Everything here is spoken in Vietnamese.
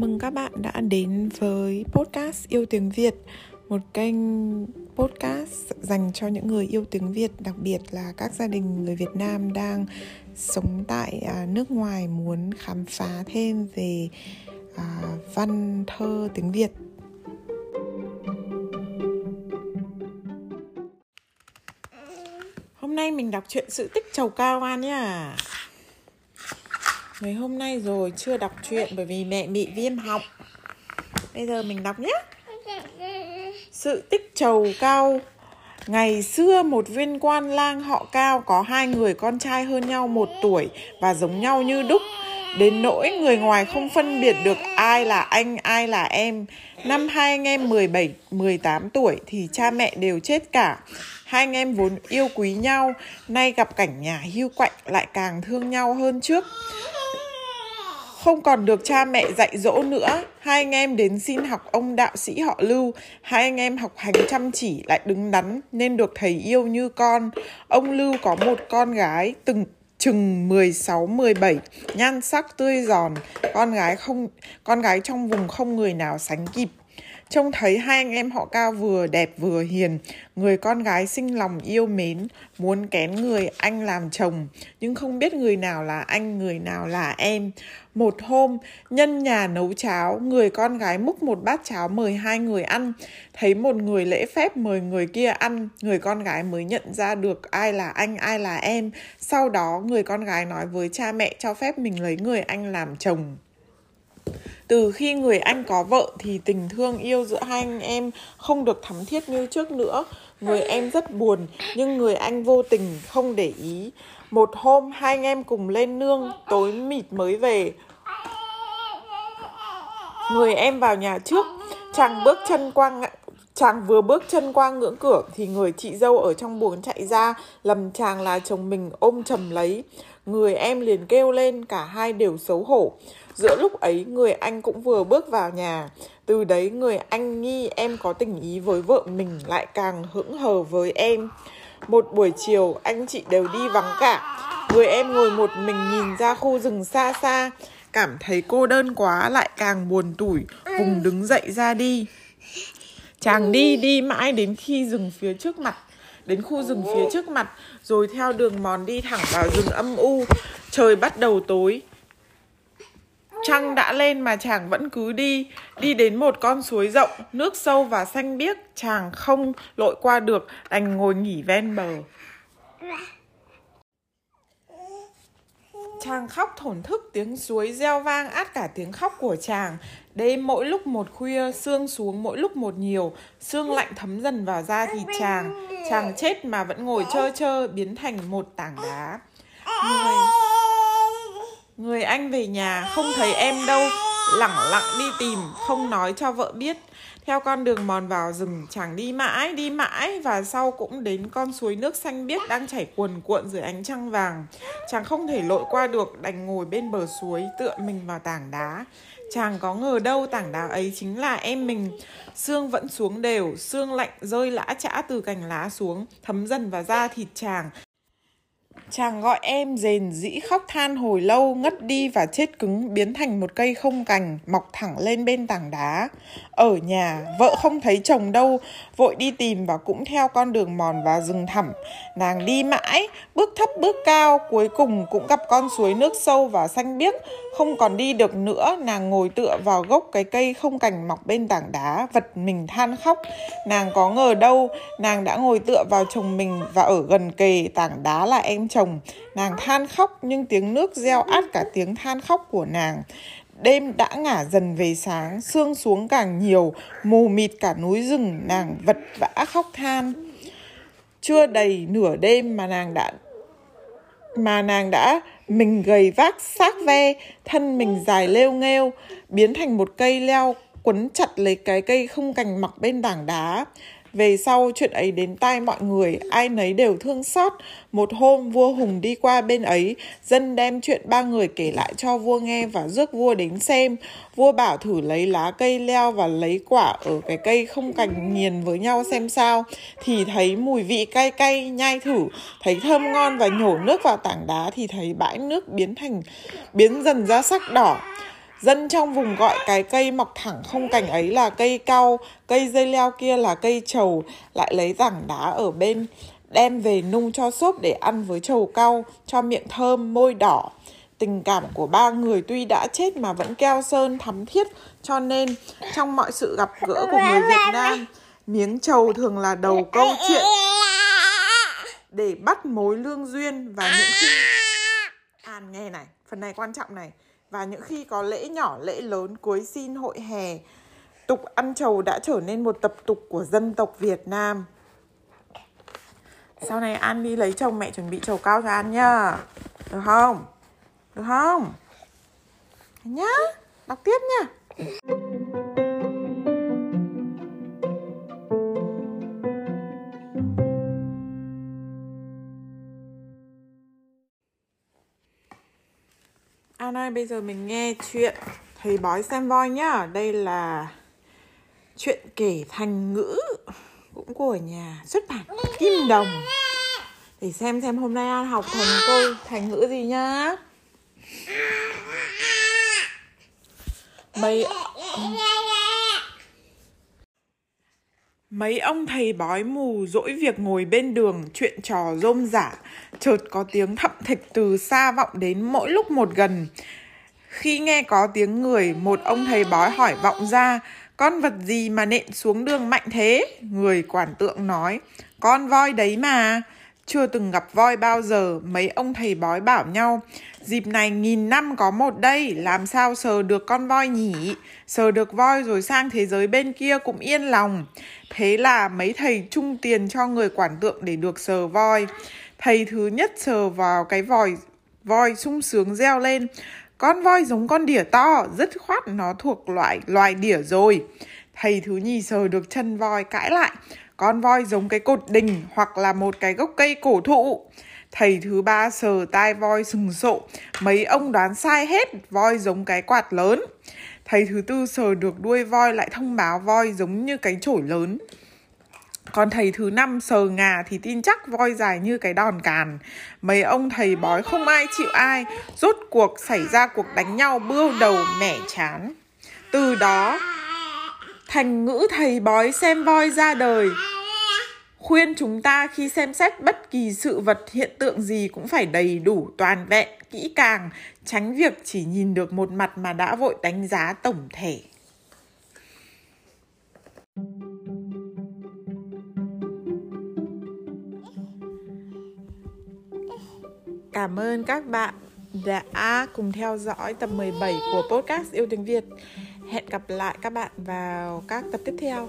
mừng các bạn đã đến với podcast Yêu Tiếng Việt, Một kênh podcast dành cho những người yêu tiếng Việt, Đặc biệt là các gia đình người Việt Nam đang sống tại à, nước ngoài Muốn khám phá thêm về à, văn thơ tiếng Việt. Hôm nay mình đọc truyện sự tích trầu cao an nhá. Mấy hôm nay rồi chưa đọc truyện bởi vì mẹ bị viêm họng Bây giờ mình đọc nhé Sự tích trầu cao Ngày xưa một viên quan lang họ cao có hai người con trai hơn nhau một tuổi và giống nhau như đúc. Đến nỗi người ngoài không phân biệt được ai là anh, ai là em. Năm hai anh em 17, 18 tuổi thì cha mẹ đều chết cả. Hai anh em vốn yêu quý nhau, nay gặp cảnh nhà hưu quạnh lại càng thương nhau hơn trước. Không còn được cha mẹ dạy dỗ nữa, hai anh em đến xin học ông đạo sĩ họ Lưu. Hai anh em học hành chăm chỉ lại đứng đắn nên được thầy yêu như con. Ông Lưu có một con gái từng chừng 16 17, nhan sắc tươi giòn, con gái không con gái trong vùng không người nào sánh kịp. Trông thấy hai anh em họ cao vừa đẹp vừa hiền, người con gái sinh lòng yêu mến, muốn kén người anh làm chồng, nhưng không biết người nào là anh, người nào là em. Một hôm, nhân nhà nấu cháo, người con gái múc một bát cháo mời hai người ăn. Thấy một người lễ phép mời người kia ăn, người con gái mới nhận ra được ai là anh, ai là em. Sau đó, người con gái nói với cha mẹ cho phép mình lấy người anh làm chồng. Từ khi người anh có vợ thì tình thương yêu giữa hai anh em không được thắm thiết như trước nữa. Người em rất buồn nhưng người anh vô tình không để ý. Một hôm hai anh em cùng lên nương, tối mịt mới về. Người em vào nhà trước, chàng bước chân qua Chàng vừa bước chân qua ngưỡng cửa thì người chị dâu ở trong buồng chạy ra, lầm chàng là chồng mình ôm chầm lấy. Người em liền kêu lên, cả hai đều xấu hổ. Giữa lúc ấy, người anh cũng vừa bước vào nhà. Từ đấy, người anh nghi em có tình ý với vợ mình lại càng hững hờ với em. Một buổi chiều, anh chị đều đi vắng cả. Người em ngồi một mình nhìn ra khu rừng xa xa, cảm thấy cô đơn quá lại càng buồn tủi, vùng đứng dậy ra đi. Chàng đi đi mãi đến khi rừng phía trước mặt Đến khu rừng phía trước mặt Rồi theo đường mòn đi thẳng vào rừng âm u. Trời bắt đầu tối. Trăng đã lên mà chàng vẫn cứ đi Đi đến một con suối rộng Nước sâu và xanh biếc. Chàng không lội qua được Đành ngồi nghỉ ven bờ Chàng khóc thổn thức tiếng suối reo vang át cả tiếng khóc của chàng. Đêm mỗi lúc một khuya, sương xuống mỗi lúc một nhiều, sương lạnh thấm dần vào da thịt chàng. Chàng chết mà vẫn ngồi chơ chơ biến thành một tảng đá. Người, người anh về nhà không thấy em đâu, lẳng lặng đi tìm, không nói cho vợ biết. Theo con đường mòn vào rừng chàng đi mãi, đi mãi và sau cũng đến con suối nước xanh biếc đang chảy cuồn cuộn dưới ánh trăng vàng. Chàng không thể lội qua được, đành ngồi bên bờ suối tựa mình vào tảng đá. Chàng có ngờ đâu tảng đá ấy chính là em mình. Sương vẫn xuống đều, sương lạnh rơi lã chã từ cành lá xuống, thấm dần vào da thịt chàng. Chàng gọi em rền dĩ khóc than hồi lâu ngất đi và chết cứng biến thành một cây không cành mọc thẳng lên bên tảng đá. Ở nhà, vợ không thấy chồng đâu, vội đi tìm và cũng theo con đường mòn và rừng thẳm. Nàng đi mãi, bước thấp bước cao, cuối cùng cũng gặp con suối nước sâu và xanh biếc. Không còn đi được nữa, nàng ngồi tựa vào gốc cái cây không cành mọc bên tảng đá, vật mình than khóc. Nàng có ngờ đâu, nàng đã ngồi tựa vào chồng mình và ở gần kề tảng đá là em chồng. Nàng than khóc nhưng tiếng nước reo át cả tiếng than khóc của nàng. Đêm đã ngả dần về sáng, sương xuống càng nhiều, mù mịt cả núi rừng, nàng vật vã khóc than. Chưa đầy nửa đêm mà nàng đã mà nàng đã mình gầy vác xác ve, thân mình dài lêu nghêu, biến thành một cây leo quấn chặt lấy cái cây không cành mọc bên tảng đá. Về sau chuyện ấy đến tai mọi người, ai nấy đều thương xót. Một hôm vua Hùng đi qua bên ấy, dân đem chuyện ba người kể lại cho vua nghe và rước vua đến xem. Vua bảo thử lấy lá cây leo và lấy quả ở cái cây không cành nghiền với nhau xem sao. Thì thấy mùi vị cay cay, nhai thử, thấy thơm ngon và nhổ nước vào tảng đá thì thấy bãi nước biến thành biến dần ra sắc đỏ. Dân trong vùng gọi cái cây mọc thẳng không cành ấy là cây cau, cây dây leo kia là cây trầu, lại lấy tảng đá ở bên đem về nung cho xốp để ăn với trầu cau, cho miệng thơm, môi đỏ. Tình cảm của ba người tuy đã chết mà vẫn keo sơn thắm thiết, cho nên trong mọi sự gặp gỡ của người Việt Nam, miếng trầu thường là đầu câu chuyện để bắt mối lương duyên và những khi An à, nghe này, phần này quan trọng này và những khi có lễ nhỏ, lễ lớn cuối xin hội hè, tục ăn trầu đã trở nên một tập tục của dân tộc Việt Nam. Sau này An đi lấy chồng, mẹ chuẩn bị trầu cao cho An nhá. Được không? Được không? Nhá, đọc tiếp nhá. Hôm nay bây giờ mình nghe chuyện Thầy bói xem voi nhá. Đây là chuyện kể thành ngữ Cũng của nhà xuất bản Kim Đồng. Để xem xem hôm nay An học thành câu thành ngữ gì nhá. Mấy Mấy ông thầy bói mù dỗi việc ngồi bên đường chuyện trò rôm giả, chợt có tiếng thậm thịch từ xa vọng đến mỗi lúc một gần. Khi nghe có tiếng người, một ông thầy bói hỏi vọng ra, con vật gì mà nện xuống đường mạnh thế? Người quản tượng nói, con voi đấy mà. Chưa từng gặp voi bao giờ, mấy ông thầy bói bảo nhau, dịp này nghìn năm có một đây, làm sao sờ được con voi nhỉ? Sờ được voi rồi sang thế giới bên kia cũng yên lòng. Thế là mấy thầy chung tiền cho người quản tượng để được sờ voi. Thầy thứ nhất sờ vào cái vòi voi sung sướng reo lên. Con voi giống con đỉa to, rất khoát nó thuộc loại loài đỉa rồi. Thầy thứ nhì sờ được chân voi cãi lại. Con voi giống cái cột đình hoặc là một cái gốc cây cổ thụ. Thầy thứ ba sờ tai voi sừng sộ. Mấy ông đoán sai hết, voi giống cái quạt lớn. Thầy thứ tư sờ được đuôi voi lại thông báo voi giống như cái chổi lớn. Còn thầy thứ năm sờ ngà thì tin chắc voi dài như cái đòn càn. Mấy ông thầy bói không ai chịu ai, rốt cuộc xảy ra cuộc đánh nhau bươu đầu mẻ chán. Từ đó, thành ngữ thầy bói xem voi ra đời. Khuyên chúng ta khi xem xét bất kỳ sự vật hiện tượng gì cũng phải đầy đủ, toàn vẹn, kỹ càng, tránh việc chỉ nhìn được một mặt mà đã vội đánh giá tổng thể. Cảm ơn các bạn đã cùng theo dõi tập 17 của podcast Yêu Tiếng Việt. Hẹn gặp lại các bạn vào các tập tiếp theo.